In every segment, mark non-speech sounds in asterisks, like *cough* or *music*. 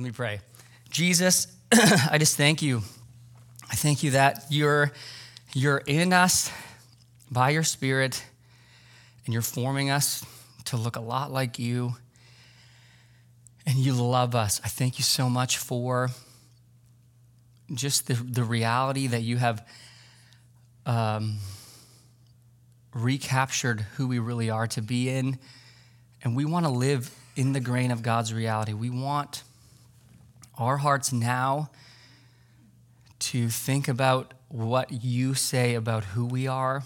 Let me pray. Jesus, *clears throat* I just thank you. I thank you that you're, you're in us by your Spirit and you're forming us to look a lot like you. And you love us. I thank you so much for just the, the reality that you have um, recaptured who we really are to be in. And we want to live in the grain of God's reality. We want our hearts now to think about what you say about who we are.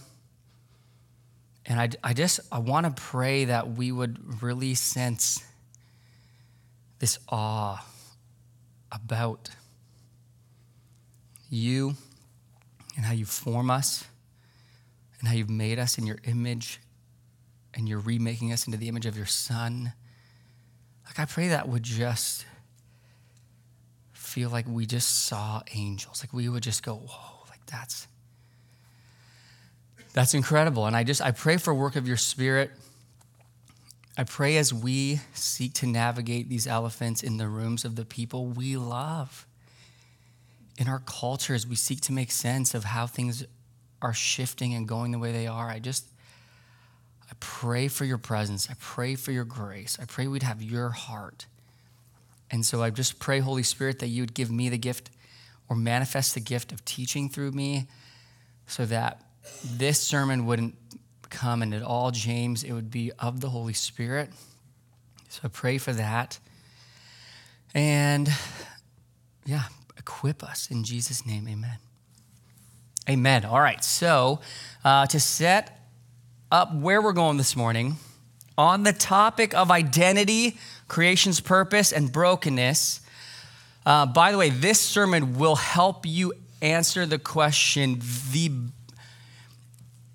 And I, I just, I want to pray that we would really sense this awe about you and how you form us and how you've made us in your image and you're remaking us into the image of your son. Like, I pray that would just feel like we just saw angels. Like, we would just go, whoa, like that's. That's incredible. And I just, I pray for work of your spirit. I pray as we seek to navigate these elephants in the rooms of the people we love. In our culture, as we seek to make sense of how things are shifting and going the way they are, I just, I pray for your presence. I pray for your grace. I pray we'd have your heart. And so I just pray, Holy Spirit, that you would give me the gift or manifest the gift of teaching through me so that this sermon wouldn't come and at all James, it would be of the Holy Spirit. So I pray for that. And yeah, equip us in Jesus' name. Amen. Amen. All right. So uh, to set up where we're going this morning, on the topic of identity, creation's purpose, and brokenness. Uh, by the way, this sermon will help you answer the question the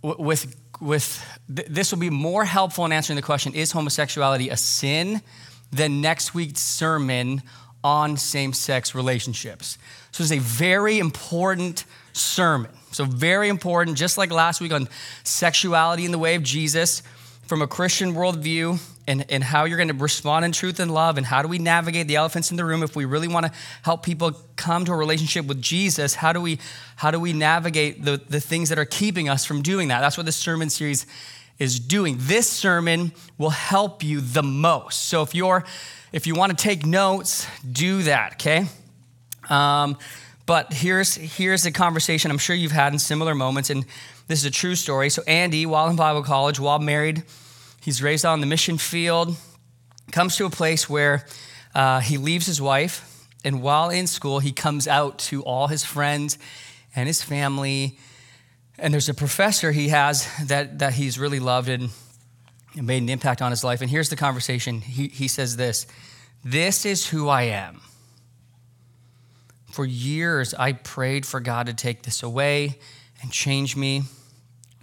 with with this will be more helpful in answering the question is homosexuality a sin than next week's sermon on same-sex relationships so it's a very important sermon so very important just like last week on sexuality in the way of jesus from a christian worldview and, and how you're going to respond in truth and love and how do we navigate the elephants in the room? If we really want to help people come to a relationship with jesus how do we how do we navigate the, the things that are keeping us from doing that? That's what this sermon series is doing. This sermon will help you the most. So if you're if you want to take notes do that okay? Um, but here's here's a conversation i'm sure you've had in similar moments and this is a true story. So andy while in bible college while married He's raised on the mission field, comes to a place where uh, he leaves his wife, and while in school, he comes out to all his friends and his family. And there's a professor he has that, that he's really loved and, made an impact on his life. And here's the conversation he, he says this This is who I am. For years, I prayed for God to take this away and change me.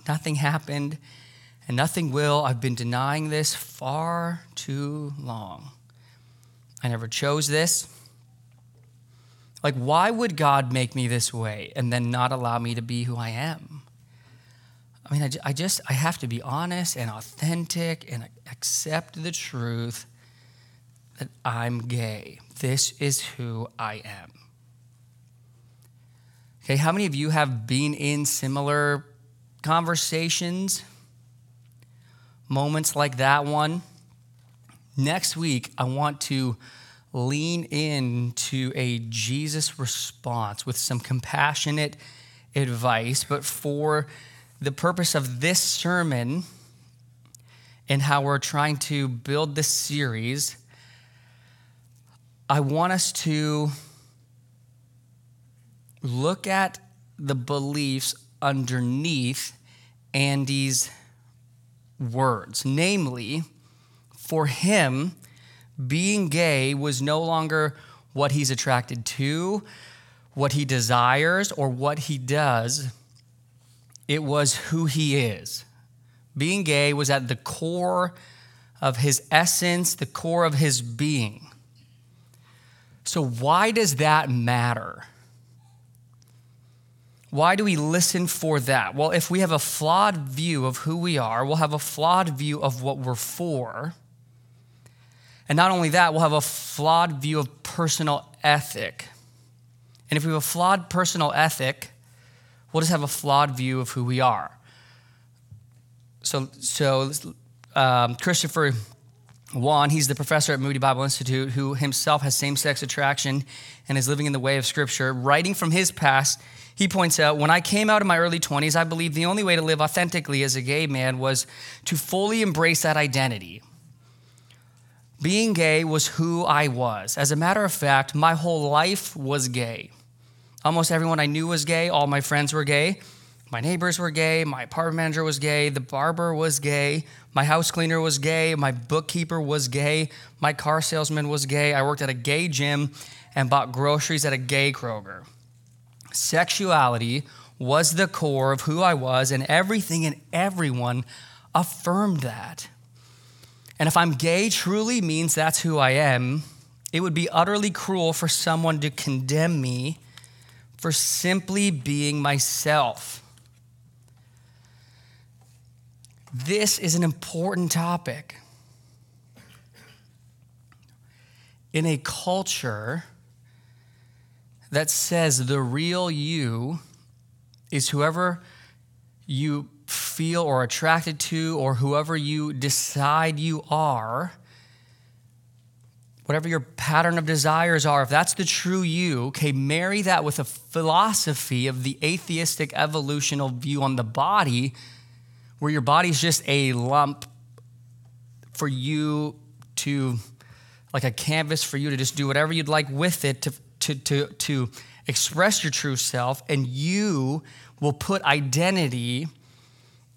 Nothing happened and nothing will. I've been denying this far too long. I never chose this. Like, why would God make me this way and then not allow me to be who I am? I mean, I, just, I have to be honest and authentic and accept the truth that I'm gay. This is who I am. Okay, how many of you have been in similar conversations? Moments like that one. Next week, I want to lean into a Jesus response with some compassionate advice, but for the purpose of this sermon and how we're trying to build this series, I want us to look at the beliefs underneath Andy's words. Namely, for him, being gay was no longer what he's attracted to, what he desires, or what he does. It was who he is. Being gay was at the core of his essence, the core of his being. So, why does that matter? Why do we listen for that? Well, if we have a flawed view of who we are, we'll have a flawed view of what we're for. And not only that, we'll have a flawed view of personal ethic. And if we have a flawed personal ethic, we'll just have a flawed view of who we are. So, so um, Christopher Yuan, he's the professor at Moody Bible Institute who himself has same sex attraction and is living in the way of Scripture. Writing from his past, he points out When I came out in my early 20s, I believed the only way to live authentically as a gay man was to fully embrace that identity. Being gay was who I was. As a matter of fact, my whole life was gay. Almost everyone I knew was gay, all my friends were gay. My neighbors were gay, my apartment manager was gay, the barber was gay, my house cleaner was gay, my bookkeeper was gay, my car salesman was gay. I worked at a gay gym and bought groceries at a gay Kroger. Sexuality was the core of who I was, and everything and everyone affirmed that. And if I'm gay truly means that's who I am, it would be utterly cruel for someone to condemn me for simply being myself. This is an important topic. In a culture that says the real you is whoever you feel or attracted to, or whoever you decide you are, whatever your pattern of desires are, if that's the true you, okay, marry that with a philosophy of the atheistic evolutional view on the body, where your body's just a lump for you to, like a canvas for you to just do whatever you'd like with it to, to, to, to express your true self, and you will put identity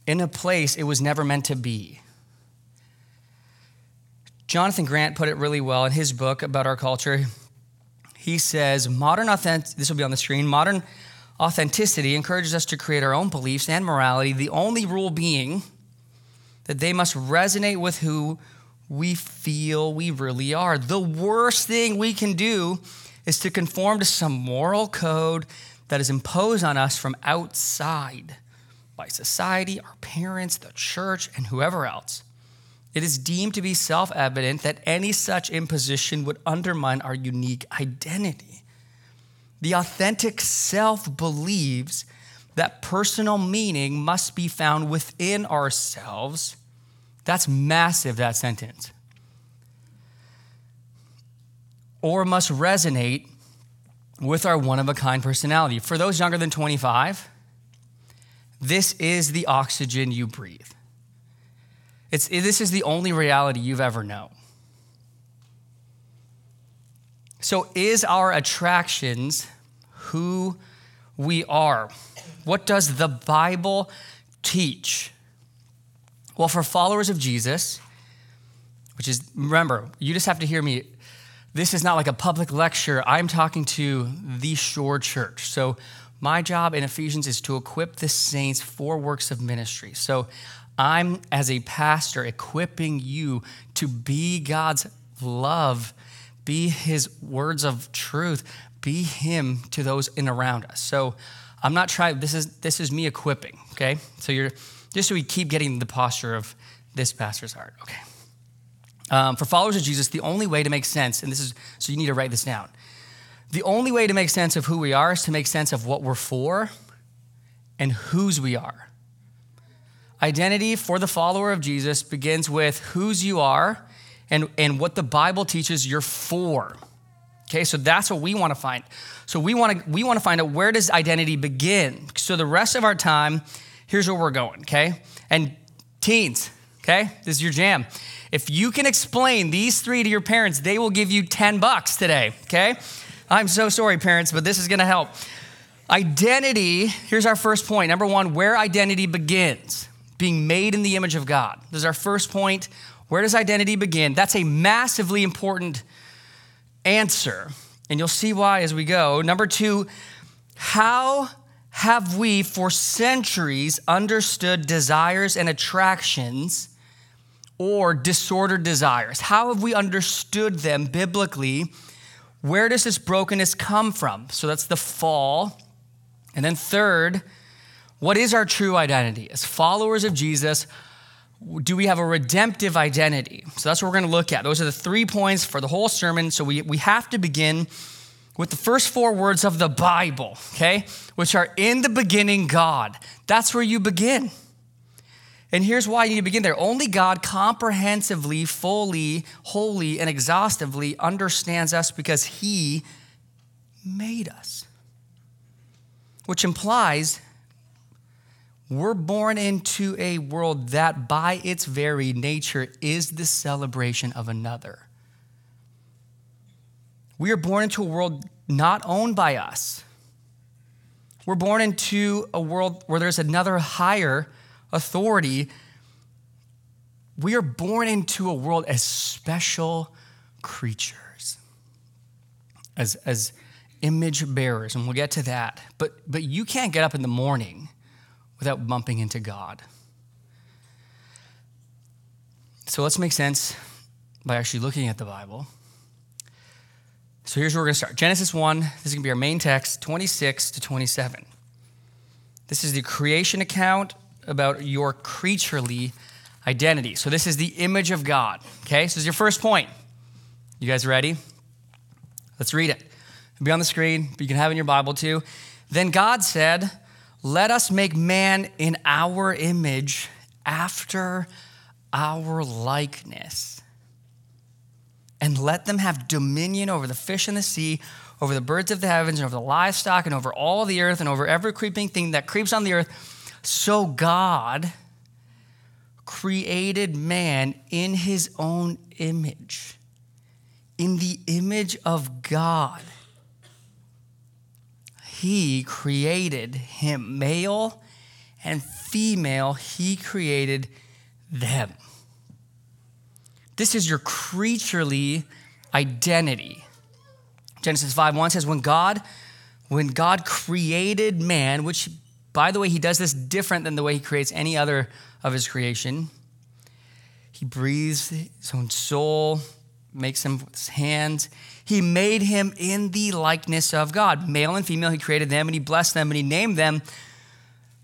in a place it was never meant to be. Jonathan Grant put it really well in his book about our culture. He says, modern authentic, this will be on the screen, modern authenticity encourages us to create our own beliefs and morality, the only rule being that they must resonate with who we feel we really are. The worst thing we can do is to conform to some moral code that is imposed on us from outside by society, our parents, the church, and whoever else. It is deemed to be self evident that any such imposition would undermine our unique identity. The authentic self believes that personal meaning must be found within ourselves. That's massive, that sentence. Or must resonate with our one of a kind personality. For those younger than 25, this is the oxygen you breathe. It's, this is the only reality you've ever known. So, is our attractions who we are? What does the Bible teach? Well, for followers of Jesus, which is, remember, you just have to hear me. This is not like a public lecture. I'm talking to the Shore Church. So, my job in Ephesians is to equip the saints for works of ministry. So I'm, as a pastor, equipping you to be God's love, be his words of truth, be him to those in around us. So I'm not trying, this is, this is me equipping, okay? So you're, just so we keep getting the posture of this pastor's heart, okay? Um, for followers of Jesus, the only way to make sense, and this is, so you need to write this down the only way to make sense of who we are is to make sense of what we're for and whose we are. Identity for the follower of Jesus begins with whose you are and, and what the Bible teaches you're for. Okay, so that's what we want to find. So we want to we want to find out where does identity begin. So the rest of our time, here's where we're going, okay? And teens, okay? This is your jam. If you can explain these three to your parents, they will give you 10 bucks today, okay? I'm so sorry, parents, but this is to help. Identity, here's our first point. Number one, where identity begins being made in the image of God. This is our first point. Where does identity begin? That's a massively important answer, and you'll see why as we go. Number two, how have we for centuries understood desires and attractions or disordered desires? How have we understood them biblically? Where does this brokenness come from? So that's the fall. And then, third, what is our true identity? As followers of Jesus, do we have a redemptive identity? So that's what we're going to look at. Those are the three points for the whole sermon. So we, we have to begin with the first four words of the Bible, okay, which are in the beginning, God. That's where you begin. And here's why you need to begin there. Only God comprehensively, fully, wholly, and exhaustively understands us because He made us. Which implies we're born into a world that, by its very nature, is the celebration of another. We are born into a world not owned by us. We're born into a world where there's another higher authority. We are born into a world as special creatures, as, as image bearers, and we'll get to that. But, but you can't get up in the morning without bumping into God. So let's make sense by actually looking at the Bible. So here's where we're going to start Genesis 1, this is going to be our main text, 26 to 27. This is the creation account about your creaturely identity. So this is the image of God. Okay, so this is your first point. You guys ready? Let's read it. It'll be on the screen, but you can have it in your Bible too. Then God said, let us make man in our image after our likeness. And let them have dominion over the fish in the sea, over the birds of the heavens, and over the livestock, and over all the earth, and over every creeping thing that creeps on the earth. So God created man in his own image. In the image of God he created him, male and female, he created them. This is your creaturely identity. Genesis 5 1 says, When God, when God created man, which by the way, he does this different than the way he creates any other of his creation. He breathes his own soul, makes him with his hands. He made him in the likeness of God. Male and female, he created them and he blessed them and he named them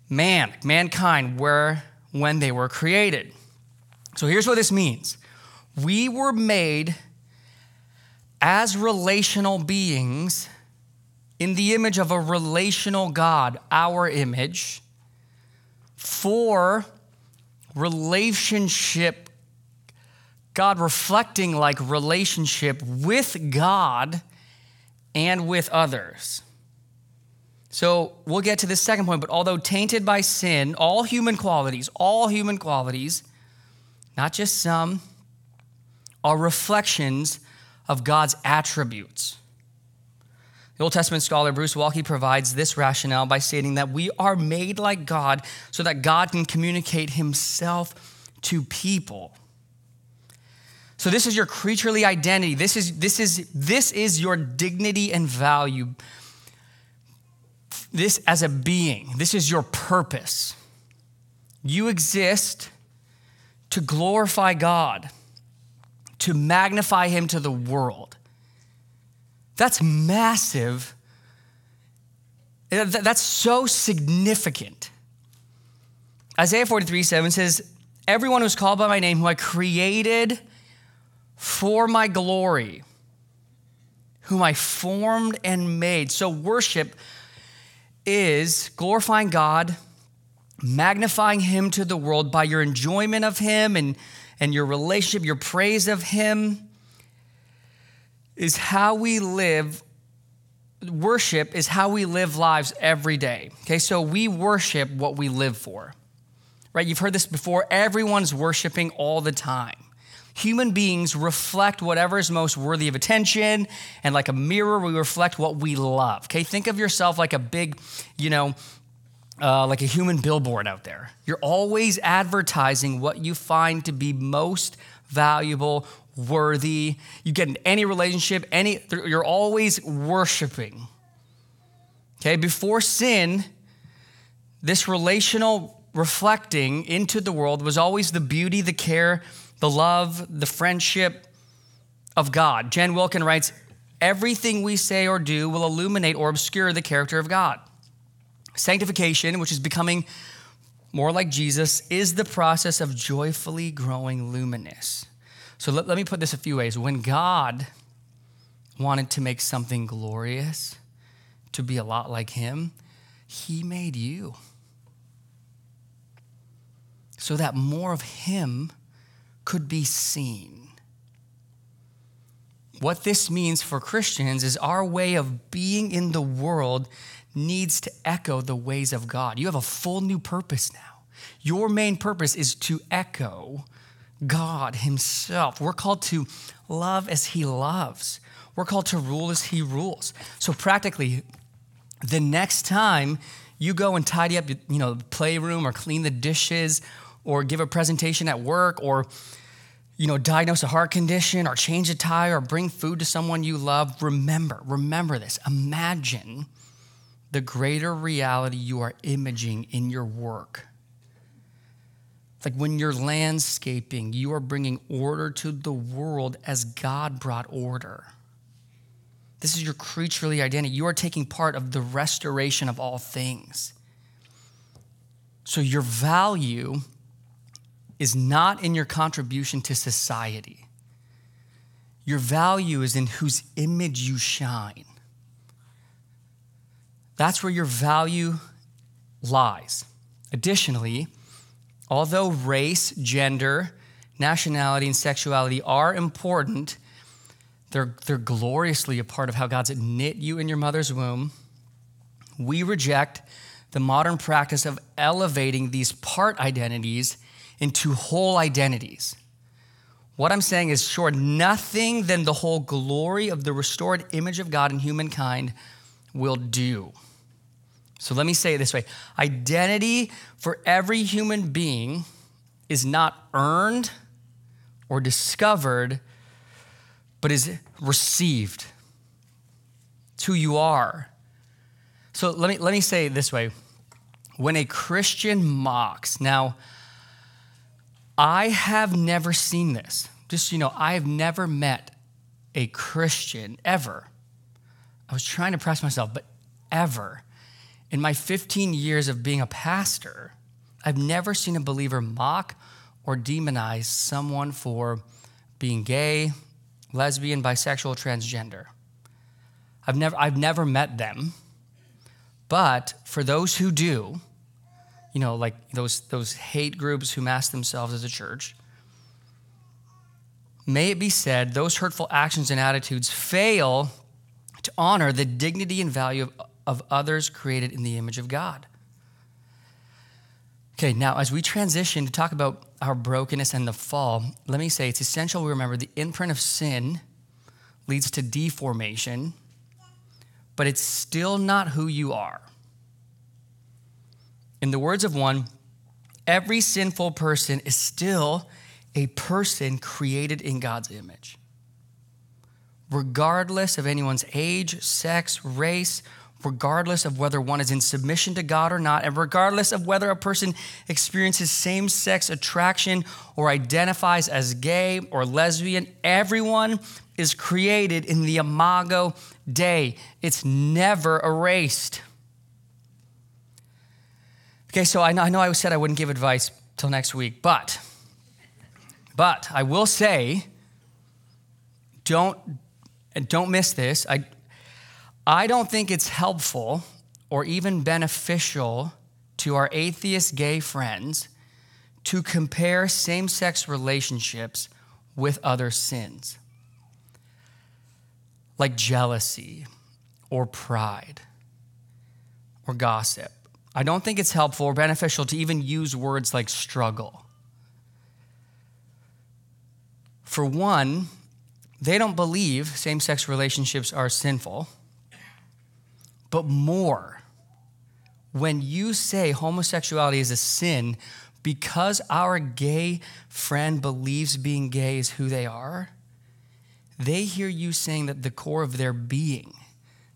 man, mankind, where when they were created. So here's what this means. We were made as relational beings in the image of a relational God, our image, for relationship God reflecting like relationship with God and with others. So we'll get to this second point, but although tainted by sin, all human qualities, all human qualities, not just some, are reflections of God's attributes. The Old Testament scholar Bruce Waltke provides this rationale by stating that we are made like God so that God can communicate himself to people. So this is your creaturely identity. This is, this is, this is your dignity and value. This as a being, this is your purpose. You exist to glorify God, to magnify Him to the world. That's massive. That's so significant. Isaiah 43 7 says, Everyone who's called by my name, who I created, for my glory, whom I formed and made. So, worship is glorifying God, magnifying Him to the world by your enjoyment of Him and, and your relationship, your praise of Him, is how we live. Worship is how we live lives every day. Okay, so we worship what we live for. Right? You've heard this before. Everyone's worshiping all the time human beings reflect whatever is most worthy of attention. And like a mirror, we reflect what we love. Okay, think of yourself like a big, you know, uh, like a human billboard out there. You're always advertising what you find to be most valuable, worthy. You get in any relationship, any you're always worshiping. Okay, before sin, this relational reflecting into the world was always the beauty, the care, the love, the friendship of God. Jen Wilkin writes, Everything we say or do will illuminate or obscure the character of God. Sanctification, which is becoming more like Jesus, is the process of joyfully growing luminous. So let, let me put this a few ways. When God wanted to make something glorious, to be a lot like Him, He made you. So that more of Him could be seen. What this means for Christians is our way of being in the world needs to echo the ways of God. You have a full new purpose now. Your main purpose is to echo God Himself. We're called to love as He loves. We're called to rule as He rules. So practically, the next time you go and tidy up, you know, the playroom or clean the dishes or give a presentation at work or you know, diagnose a heart condition or change a tire or bring food to someone you love, remember, remember this. Imagine the greater reality you are imaging in your work. Like when you're landscaping, you are bringing order to the world as God brought order. This is your creaturely identity. You are taking part of the restoration of all things. So your value is not in your contribution to society. Your value is in whose image you shine. That's where your value lies. Additionally, although race, gender, nationality, and sexuality are important, they're, they're gloriously a part of how God's knit you in your mother's womb. We reject the modern practice of elevating these part identities into whole identities. What I'm saying is, sure, nothing than the whole glory of the restored image of God in humankind will do. So let me say it this way identity for every human being is not earned or discovered, but is received. It's who you are. So let me, let me say it this way when a Christian mocks, now, I have never seen this. Just, you know, I have never met a Christian ever. I was trying to press myself, but ever. In my 15 years of being a pastor, I've never seen a believer mock or demonize someone for being gay, lesbian, bisexual, transgender. I've never, I've never met them. But for those who do, you know, like those, those hate groups who mask themselves as a church. May it be said, those hurtful actions and attitudes fail to honor the dignity and value of, of others created in the image of God. Okay, now as we transition to talk about our brokenness and the fall, let me say it's essential we remember the imprint of sin leads to deformation, but it's still not who you are. In the words of one, every sinful person is still a person created in God's image. Regardless of anyone's age, sex, race, regardless of whether one is in submission to God or not, and regardless of whether a person experiences same sex attraction or identifies as gay or lesbian, everyone is created in the imago Dei. It's never erased. Okay, so I know, I know I said I wouldn't give advice till next week, but, but I will say, don't, don't miss this. I, I don't think it's helpful or even beneficial to our atheist gay friends to compare same sex relationships with other sins, like jealousy or pride or gossip. I don't think it's helpful or beneficial to even use words like struggle. For one, they don't believe same sex relationships are sinful. But more, when you say homosexuality is a sin because our gay friend believes being gay is who they are, they hear you saying that the core of their being,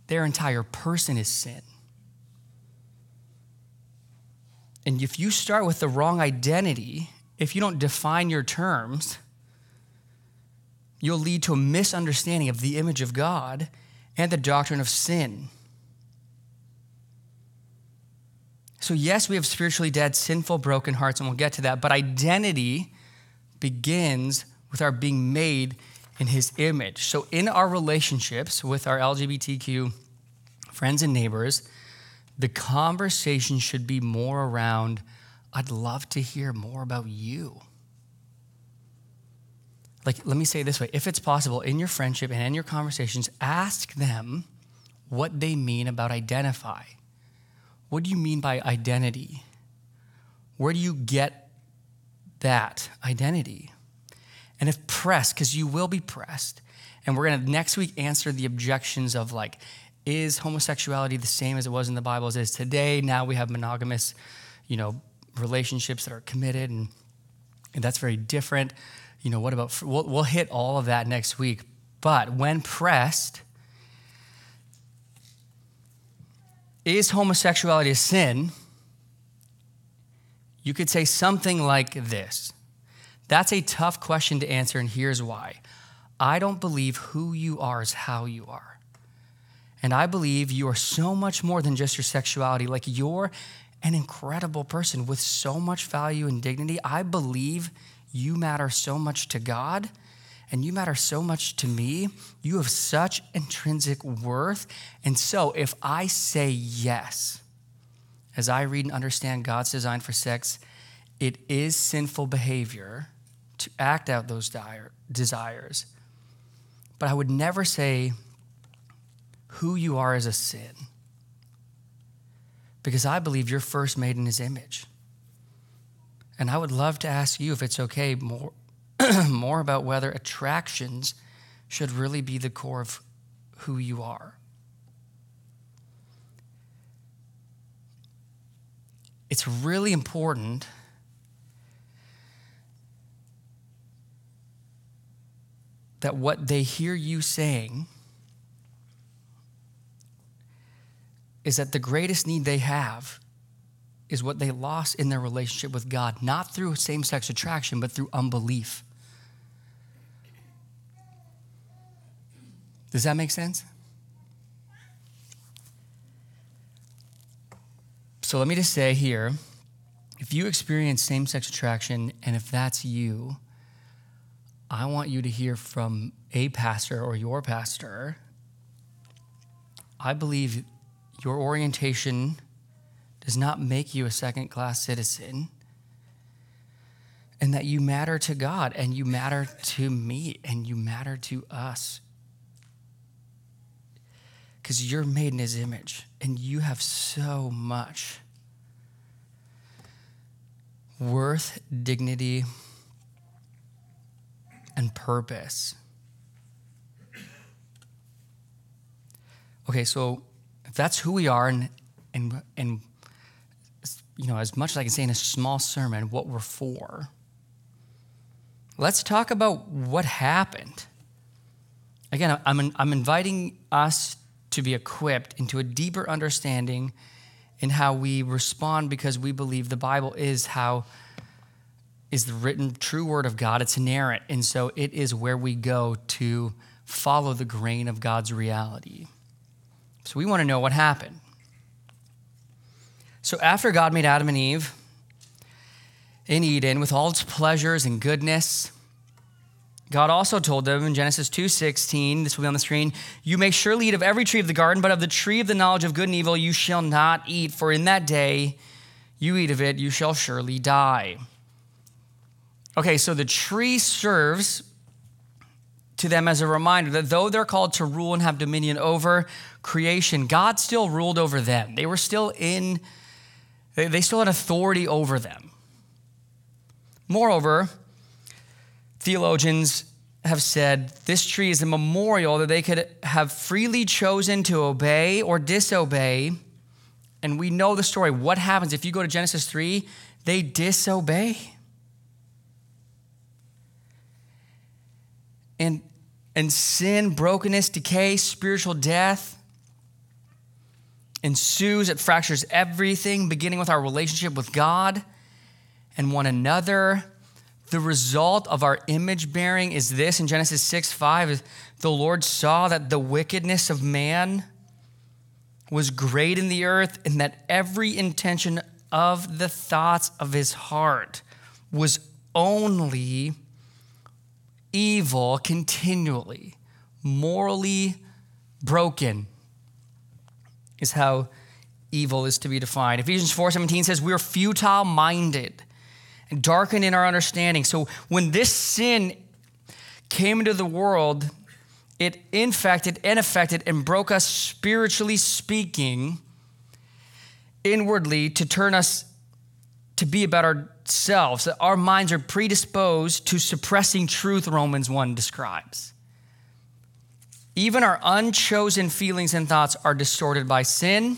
their entire person is sin. And if you start with the wrong identity, if you don't define your terms, you'll lead to a misunderstanding of the image of God and the doctrine of sin. So, yes, we have spiritually dead, sinful, broken hearts, and we'll get to that, but identity begins with our being made in his image. So, in our relationships with our LGBTQ friends and neighbors, the conversation should be more around I'd love to hear more about you. Like, let me say this way if it's possible, in your friendship and in your conversations, ask them what they mean about identify. What do you mean by identity? Where do you get that identity? And if pressed, because you will be pressed, and we're going to next week answer the objections of like, is homosexuality the same as it was in the Bible as it is today? Now we have monogamous, you know, relationships that are committed, and, and that's very different. You know, what about, we'll, we'll hit all of that next week. But when pressed, is homosexuality a sin? You could say something like this. That's a tough question to answer, and here's why. I don't believe who you are is how you are. And I believe you are so much more than just your sexuality. Like you're an incredible person with so much value and dignity. I believe you matter so much to God and you matter so much to me. You have such intrinsic worth. And so if I say yes, as I read and understand God's design for sex, it is sinful behavior to act out those dire, desires. But I would never say who you are is a sin because I believe you're first made in his image. And I would love to ask you if it's okay more, *clears throat* more about whether attractions should really be the core of who you are. It's really important that what they hear you saying is that the greatest need they have is what they lost in their relationship with God, not through same sex attraction, but through unbelief. Does that make sense? So let me just say here if you experience same sex attraction, and if that's you, I want you to hear from a pastor or your pastor. I believe your orientation does not make you a second class citizen, and that you matter to God, and you matter to me, and you matter to us. Because you're made in His image, and you have so much worth, dignity, and purpose. Okay, so if that's who we are, and, and, and you know, as much as I can say in a small sermon, what we're for, let's talk about what happened. Again, I'm, I'm inviting us to be equipped into a deeper understanding in how we respond because we believe the Bible is how is the written true word of God. It's inerrant. And so it is where we go to follow the grain of God's reality. So we want to know what happened. So after God made Adam and Eve in Eden with all its pleasures and goodness, God also told them in Genesis 2:16, this will be on the screen, you may surely eat of every tree of the garden, but of the tree of the knowledge of good and evil you shall not eat, for in that day you eat of it, you shall surely die. Okay, so the tree serves to them as a reminder that though they're called to rule and have dominion over creation, God still ruled over them. They were still in, they still had authority over them. Moreover, theologians have said this tree is a memorial that they could have freely chosen to obey or disobey. And we know the story. What happens if you go to Genesis 3? They disobey. And and sin, brokenness, decay, spiritual death ensues. It fractures everything, beginning with our relationship with God and one another. The result of our image bearing is this in Genesis 6 5 the Lord saw that the wickedness of man was great in the earth, and that every intention of the thoughts of his heart was only evil continually, morally broken, is how evil is to be defined. Ephesians 4:17 says we're futile minded and darkened in our understanding. So when this sin came into the world, it infected and affected and broke us spiritually speaking inwardly to turn us to be about ourselves. Our minds are predisposed to suppressing truth, Romans 1 describes. Even our unchosen feelings and thoughts are distorted by sin.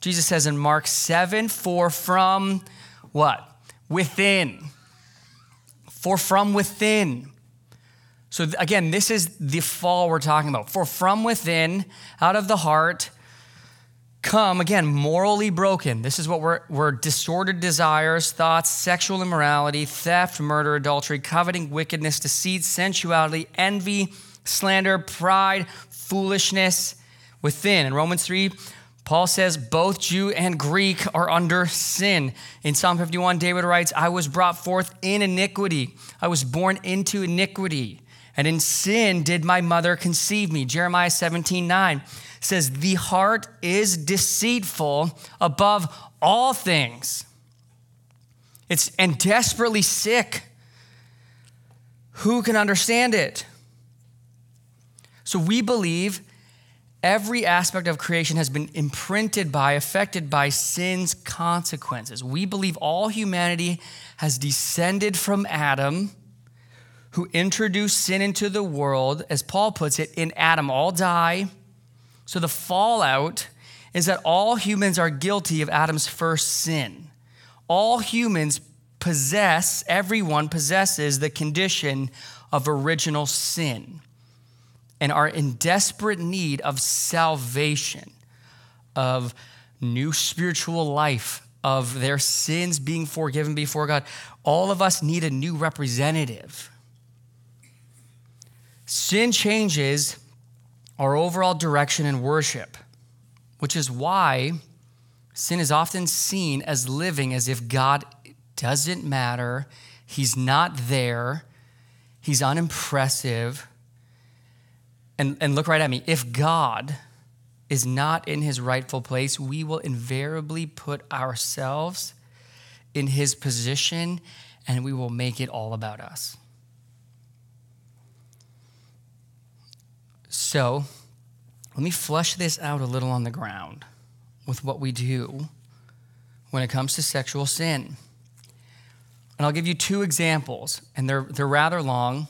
Jesus says in Mark 7 For from what? Within. For from within. So again, this is the fall we're talking about. For from within, out of the heart, come, again, morally broken. This is what we're, we're distorted desires, thoughts, sexual immorality, theft, murder, adultery, coveting, wickedness, deceit, sensuality, envy, slander, pride, foolishness within. In Romans 3, Paul says both Jew and Greek are under sin. In Psalm 51, David writes, I was brought forth in iniquity, I was born into iniquity. And in sin did my mother conceive me. Jeremiah 17, 9 says, The heart is deceitful above all things. It's and desperately sick. Who can understand it? So we believe every aspect of creation has been imprinted by, affected by sin's consequences. We believe all humanity has descended from Adam, who introduced sin into the world. As Paul puts it, in Adam all die so the fallout is that all humans are guilty of Adam's first sin. All humans possess, everyone possesses the condition of original sin and are in desperate need of salvation, of new spiritual life, of their sins being forgiven before God. All of us need a new representative. Sin changes our overall direction in worship, which is why sin is often seen as living as if God doesn't matter, He's not there, He's unimpressive. And, and look right at me. If God is not in His rightful place, we will invariably put ourselves in His position and we will make it all about us. So, let me flush this out a little on the ground with what we do when it comes to sexual sin. And I'll give you two examples, and they're, they're rather long,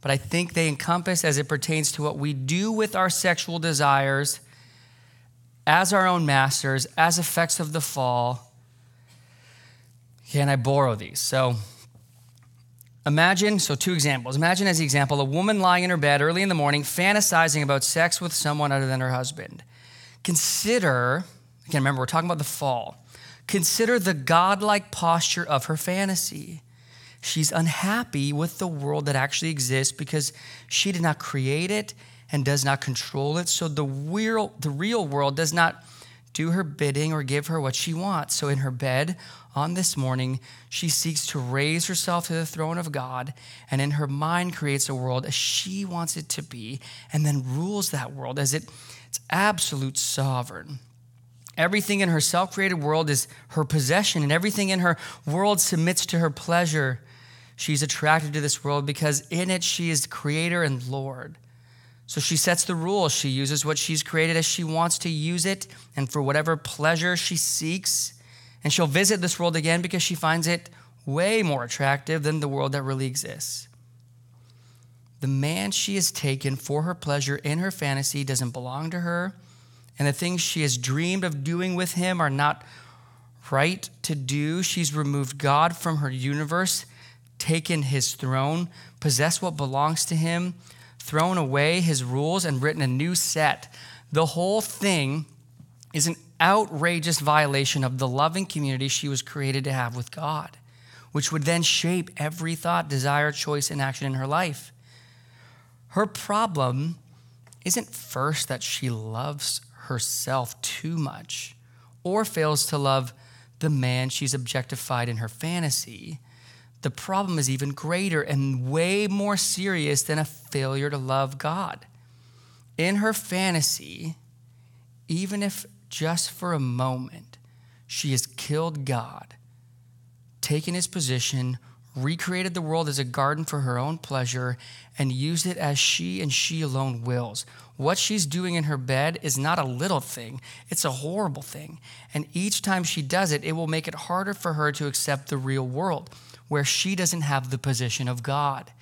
but I think they encompass as it pertains to what we do with our sexual desires as our own masters, as effects of the fall. Can I borrow these? So, Imagine, so two examples. Imagine as the example, a woman lying in her bed early in the morning, fantasizing about sex with someone other than her husband. Consider, again, remember, we're talking about the fall. Consider the godlike posture of her fantasy. She's unhappy with the world that actually exists because she did not create it and does not control it. So the real, the real world does not do her bidding or give her what she wants. So in her bed, on this morning, she seeks to raise herself to the throne of God and in her mind creates a world as she wants it to be and then rules that world as it, it's absolute sovereign. Everything in her self created world is her possession, and everything in her world submits to her pleasure. She's attracted to this world because in it she is creator and Lord. So she sets the rules. She uses what she's created as she wants to use it and for whatever pleasure she seeks. And she'll visit this world again because she finds it way more attractive than the world that really exists. The man she has taken for her pleasure in her fantasy doesn't belong to her, and the things she has dreamed of doing with him are not right to do. She's removed God from her universe, taken his throne, possessed what belongs to him, thrown away his rules, and written a new set. The whole thing is an outrageous violation of the loving community she was created to have with God, which would then shape every thought, desire, choice, and action in her life. Her problem isn't first that she loves herself too much or fails to love the man she's objectified in her fantasy, the problem is even greater and way more serious than a failure to love God. In her fantasy, even if just for a moment, she has killed God, taken his position, recreated the world as a garden for her own pleasure, and used it as she and she alone wills. What she's doing in her bed is not a little thing, it's a horrible thing. And each time she does it, it will make it harder for her to accept the real world, where she doesn't have the position of God.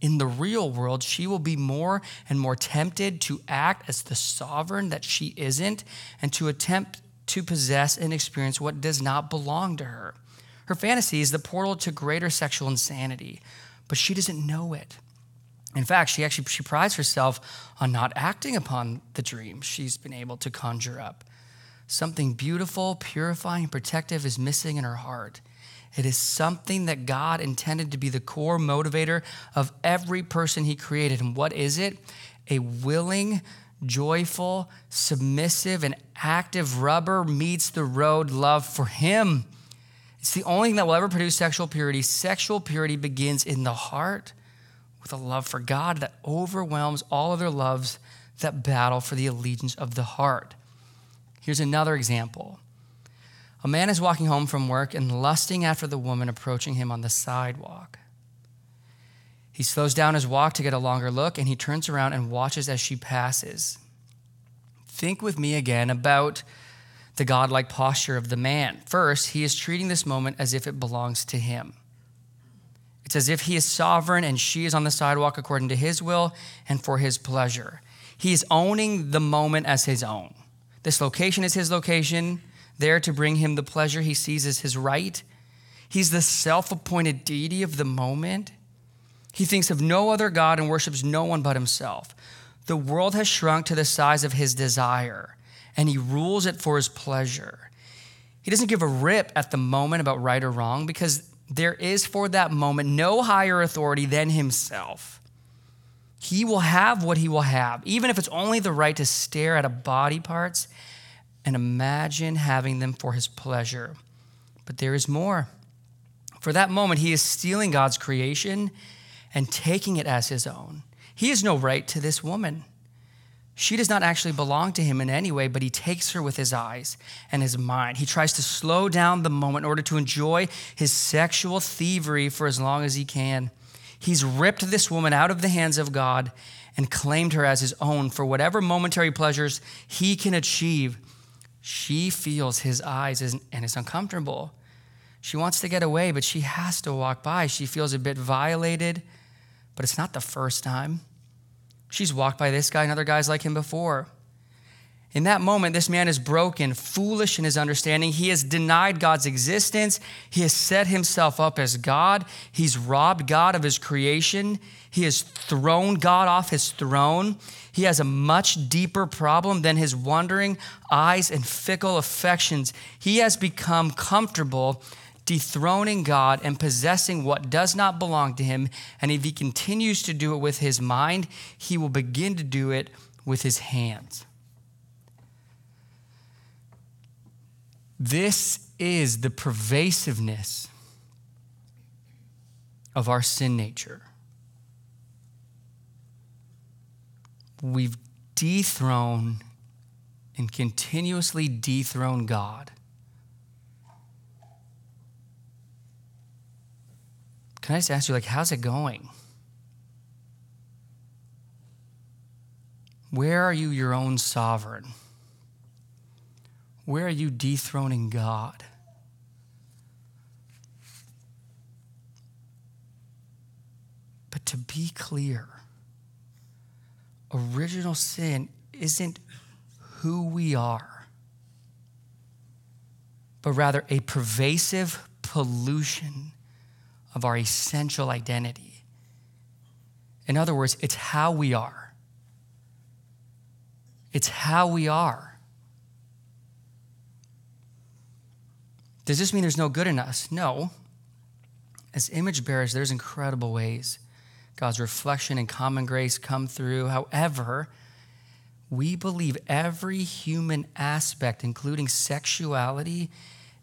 In the real world, she will be more and more tempted to act as the sovereign that she isn't and to attempt to possess and experience what does not belong to her. Her fantasy is the portal to greater sexual insanity, but she doesn't know it. In fact, she actually she prides herself on not acting upon the dream she's been able to conjure up. Something beautiful, purifying, protective is missing in her heart. It is something that God intended to be the core motivator of every person He created. And what is it? A willing, joyful, submissive, and active rubber meets the road love for Him. It's the only thing that will ever produce sexual purity. Sexual purity begins in the heart with a love for God that overwhelms all other loves that battle for the allegiance of the heart. Here's another example. A man is walking home from work and lusting after the woman approaching him on the sidewalk. He slows down his walk to get a longer look and he turns around and watches as she passes. Think with me again about the godlike posture of the man. First, he is treating this moment as if it belongs to him. It's as if he is sovereign and she is on the sidewalk according to his will and for his pleasure. He is owning the moment as his own. This location is his location, there to bring him the pleasure he sees as his right. He's the self appointed deity of the moment. He thinks of no other God and worships no one but himself. The world has shrunk to the size of his desire and he rules it for his pleasure. He doesn't give a rip at the moment about right or wrong because there is for that moment no higher authority than himself. He will have what he will have, even if it's only the right to stare at a body parts and imagine having them for his pleasure. But there is more. For that moment, he is stealing God's creation and taking it as his own. He has no right to this woman. She does not actually belong to him in any way, but he takes her with his eyes and his mind. He tries to slow down the moment in order to enjoy his sexual thievery for as long as he can. He's ripped this woman out of the hands of God and claimed her as his own for whatever momentary pleasures he can achieve. She feels his eyes and is uncomfortable. She wants to get away, but she has to walk by. She feels a bit violated, but it's not the first time. She's walked by this guy and other guys like him before. In that moment, this man is broken, foolish in his understanding. He has denied God's existence. He has set himself up as God. He's robbed God of his creation. He has thrown God off his throne. He has a much deeper problem than his wandering eyes and fickle affections. He has become comfortable dethroning God and possessing what does not belong to him. And if he continues to do it with his mind, he will begin to do it with his hands. This is the pervasiveness of our sin nature. We've dethroned and continuously dethroned God. Can I just ask you, like, how's it going? Where are you your own sovereign? Where are you dethroning God? But to be clear, original sin isn't who we are, but rather a pervasive pollution of our essential identity. In other words, it's how we are. It's how we are. Does this mean there's no good in us? No. As image bearers, there's incredible ways God's reflection and common grace come through. However, we believe every human aspect, including sexuality,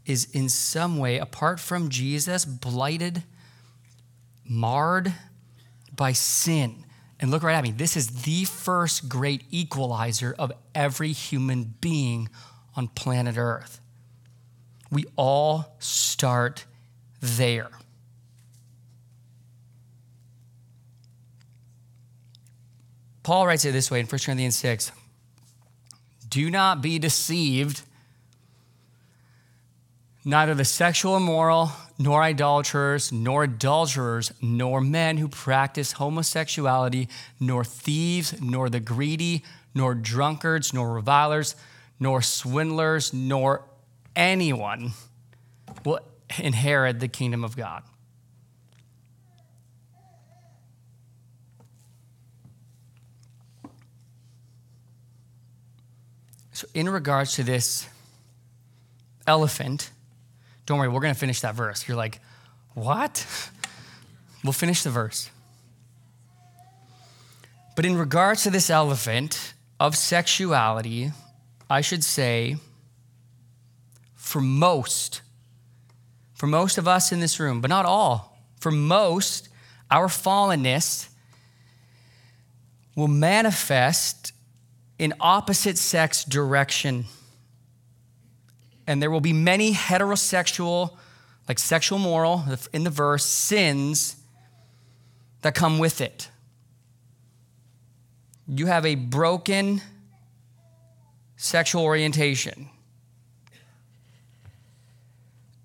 is in some way, apart from Jesus, blighted, marred by sin. And look right at me. This is the first great equalizer of every human being on planet Earth. We all start there. Paul writes it this way in 1 Corinthians 6 Do not be deceived. Neither the sexual immoral, nor idolaters, nor adulterers, nor men who practice homosexuality, nor thieves, nor the greedy, nor drunkards, nor revilers, nor swindlers, nor anyone will inherit the kingdom of God. So, in regards to this elephant, don't worry, we're going to finish that verse. You're like, what? *laughs* We'll finish the verse. But in regards to this elephant of sexuality, I should say, for most, for most of us in this room, but not all, for most, our fallenness will manifest in opposite sex direction. And there will be many heterosexual, like sexual moral in the verse, sins that come with it. You have a broken sexual orientation.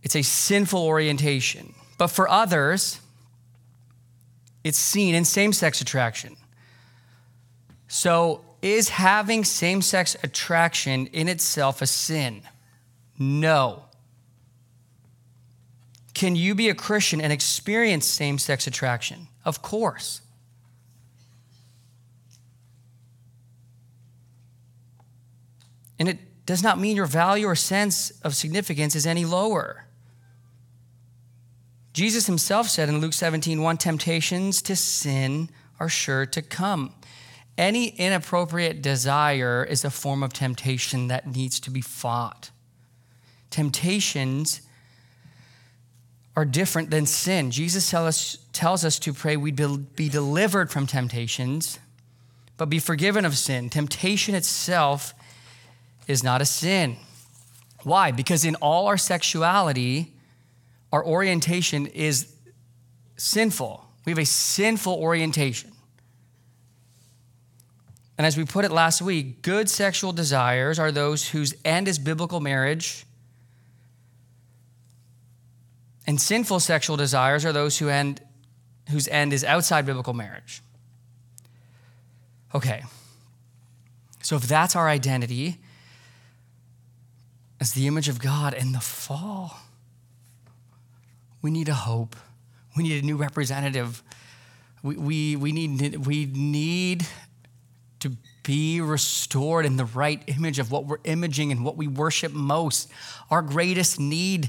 It's a sinful orientation. But for others, it's seen in same sex attraction. So is having same sex attraction in itself a sin? No. Can you be a Christian and experience same sex attraction? Of course. And it does not mean your value or sense of significance is any lower. Jesus himself said in Luke 17, 1 temptations to sin are sure to come. Any inappropriate desire is a form of temptation that needs to be fought. Temptations are different than sin. Jesus tell us, tells us to pray we'd be delivered from temptations, but be forgiven of sin. Temptation itself is not a sin. Why? Because in all our sexuality, our orientation is sinful. We have a sinful orientation. And as we put it last week, good sexual desires are those whose end is biblical marriage. And sinful sexual desires are those who end, whose end is outside biblical marriage. Okay. So if that's our identity as the image of God in the fall, we need a hope. We need a new representative. We, we, we, need, we need to be restored in the right image of what we're imaging and what we worship most. Our greatest need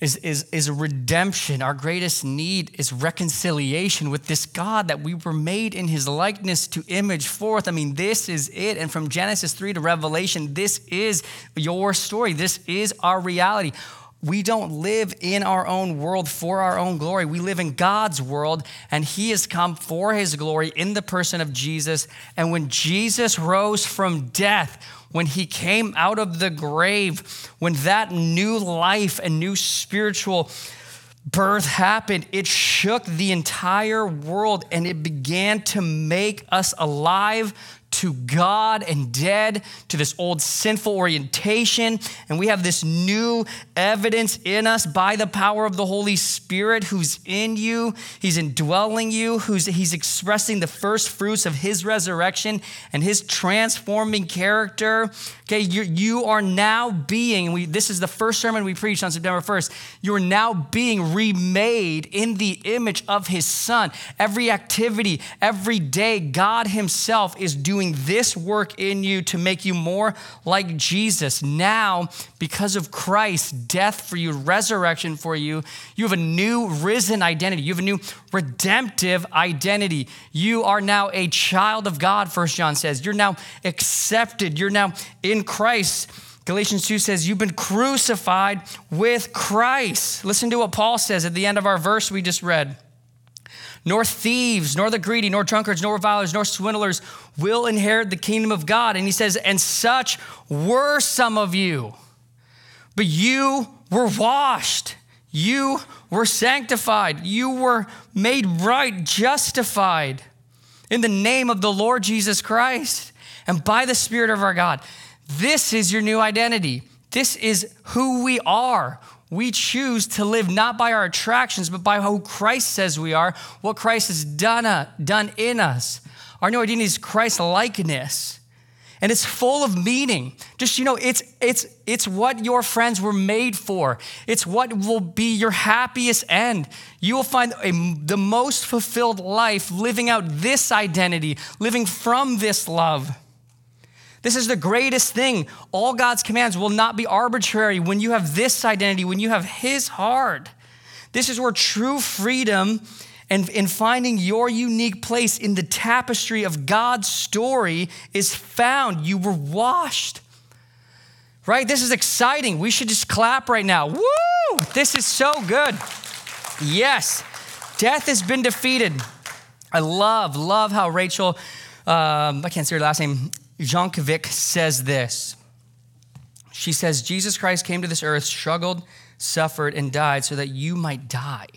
is, is, is redemption. Our greatest need is reconciliation with this God that we were made in his likeness to image forth. I mean, this is it. And from Genesis 3 to Revelation, this is your story. This is our reality. We don't live in our own world for our own glory. We live in God's world, and He has come for His glory in the person of Jesus. And when Jesus rose from death, when He came out of the grave, when that new life and new spiritual birth happened, it shook the entire world and it began to make us alive to God and dead to this old sinful orientation. And we have this new evidence in us by the power of the Holy Spirit who's in you. He's indwelling you, who's He's expressing the first fruits of His resurrection and His transforming character. Okay, you you are now being, we, this is the first sermon we preached on September 1st. You're now being remade in the image of His Son. Every activity, every day, God Himself is doing doing this work in you to make you more like Jesus. Now, because of Christ's death for you, resurrection for you, you have a new risen identity. You have a new redemptive identity. You are now a child of God, First John says. You're now accepted. You're now in Christ. Galatians 2 says, You've been crucified with Christ. Listen to what Paul says at the end of our verse we just read. Nor thieves, nor the greedy, nor drunkards, nor revilers, nor swindlers will inherit the kingdom of God. And he says, And such were some of you. But you were washed, you were sanctified, you were made right, justified in the name of the Lord Jesus Christ and by the Spirit of our God. This is your new identity. This is who we are. We choose to live not by our attractions, but by who Christ says we are, what Christ has done, uh, done in us. Our new identity is Christ likeness. And it's full of meaning. Just, you know, it's, it's, it's what your friends were made for. It's what will be your happiest end. You will find a, the most fulfilled life living out this identity, living from this love. This is the greatest thing. All God's commands will not be arbitrary when you have this identity, when you have His heart. This is where true freedom and in finding your unique place in the tapestry of God's story is found. You were washed. Right? This is exciting. We should just clap right now. Woo! This is so good. Yes, death has been defeated. I love, love how Rachel, um, I can't say her last name, Jankovic says this. She says, Jesus Christ came to this earth, struggled, suffered, and died so that you might die.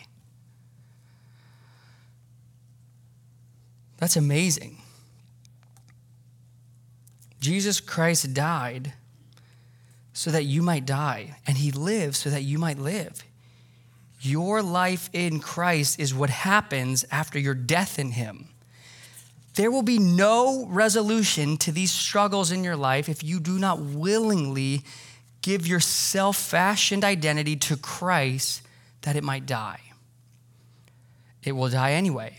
That's amazing. Jesus Christ died so that you might die, and he lived so that you might live. Your life in Christ is what happens after your death in him. There will be no resolution to these struggles in your life if you do not willingly give your self fashioned identity to Christ that it might die. It will die anyway.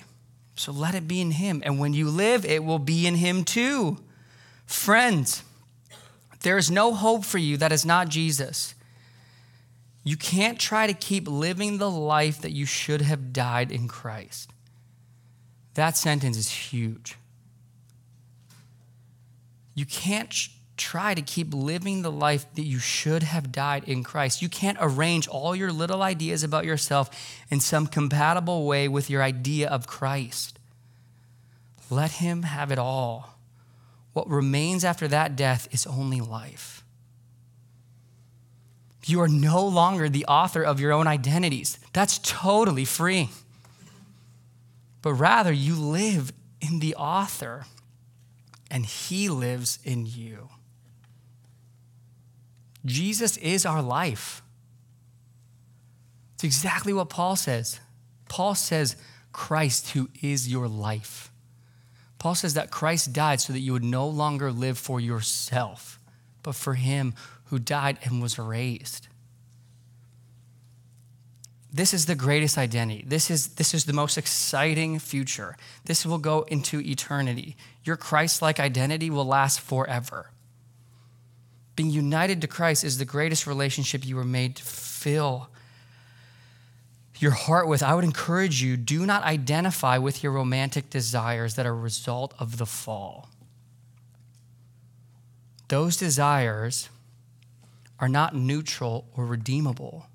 So let it be in Him. And when you live, it will be in Him too. Friends, there is no hope for you that is not Jesus. You can't try to keep living the life that you should have died in Christ. That sentence is huge. You can't try to keep living the life that you should have died in Christ. You can't arrange all your little ideas about yourself in some compatible way with your idea of Christ. Let Him have it all. What remains after that death is only life. You are no longer the author of your own identities. That's totally free but rather you live in the author and he lives in you. Jesus is our life. It's exactly what Paul says. Paul says, Christ, who is your life. Paul says that Christ died so that you would no longer live for yourself, but for him who died and was raised. This is the greatest identity. This is, this is the most exciting future. This will go into eternity. Your Christ like identity will last forever. Being united to Christ is the greatest relationship you were made to fill your heart with. I would encourage you do not identify with your romantic desires that are a result of the fall. Those desires are not neutral or redeemable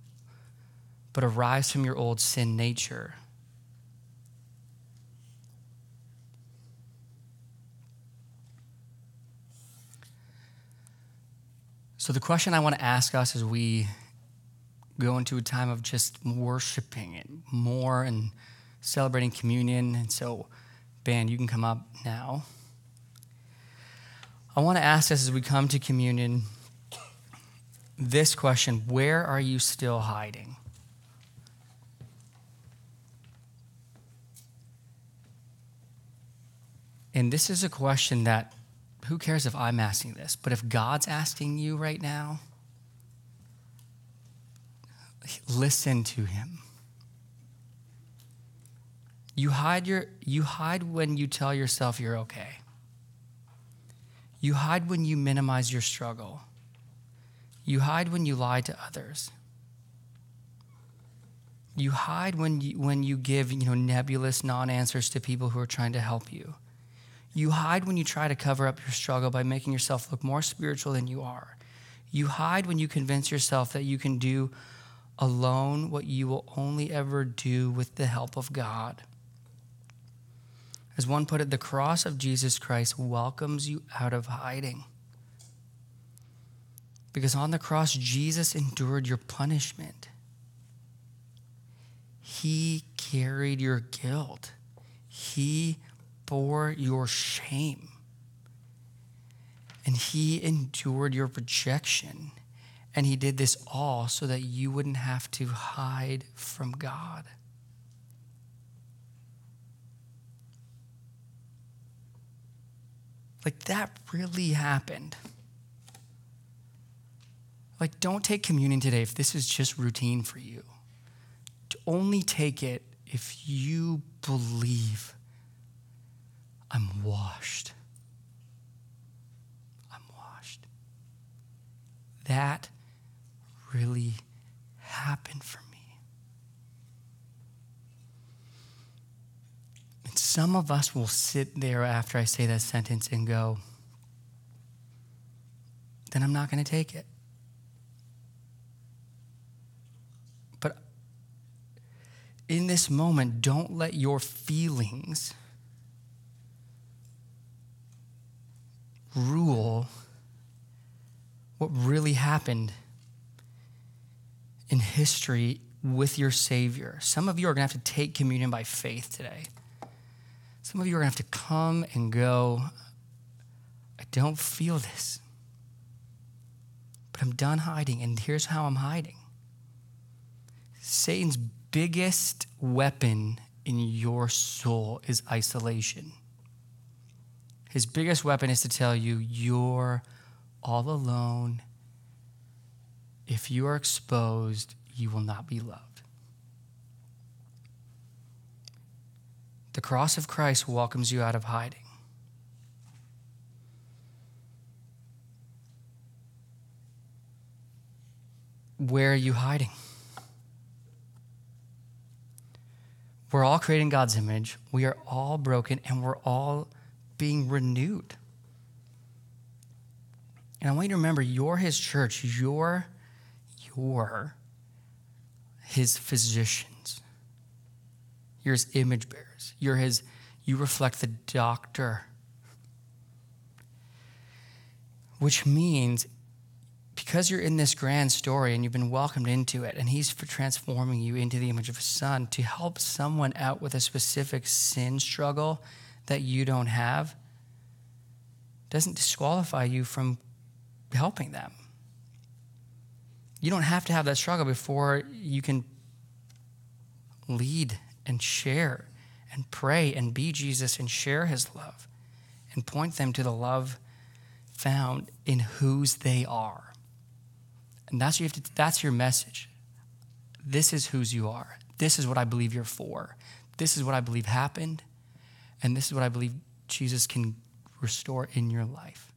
but arise from your old sin nature. So, the question I want to ask us as we go into a time of just worshiping and more and celebrating communion, and so, band, you can come up now. I want to ask us as we come to communion this question Where are you still hiding? And this is a question that, who cares if I'm asking this, but if God's asking you right now, listen to him. You hide, your, you hide when you tell yourself you're okay. You hide when you minimize your struggle. You hide when you lie to others. You hide when you, when you give you know, nebulous non answers to people who are trying to help you. You hide when you try to cover up your struggle by making yourself look more spiritual than you are. You hide when you convince yourself that you can do alone what you will only ever do with the help of God. As one put it, the cross of Jesus Christ welcomes you out of hiding. Because on the cross, Jesus endured your punishment. He carried your guilt. He bore your shame. And He endured your rejection. And He did this all so that you wouldn't have to hide from God. Like that really happened. Like, don't take communion today if this is just routine for you. To only take it if you believe I'm washed. I'm washed. That really happened for me. And some of us will sit there after I say that sentence and go, then I'm not going to take it. But in this moment, don't let your feelings rule what really happened in history with your Savior. Some of you are going to have to take communion by faith today. Some of you are going to have to come and go. I don't feel this, but I'm done hiding, and here's how I'm hiding. Satan's biggest weapon in your soul is isolation. His biggest weapon is to tell you you're all alone. If you are exposed, you will not be loved. The cross of Christ welcomes you out of hiding. Where are you hiding? We're all creating God's image. We are all broken and we're all being renewed. And I want you to remember you're his church, you're, you're his physicians, you're his image bearers, you're his, you reflect the doctor. Which means because you're in this grand story and you've been welcomed into it, and He's transforming you into the image of His Son to help someone out with a specific sin struggle that you don't have doesn't disqualify you from helping them. You don't have to have that struggle before you can lead and share and pray and be Jesus and share his love and point them to the love found in whose they are. And that's, you have to, that's your message. This is whose you are. This is what I believe you're for. This is what I believe happened. And this is what I believe Jesus can restore in your life.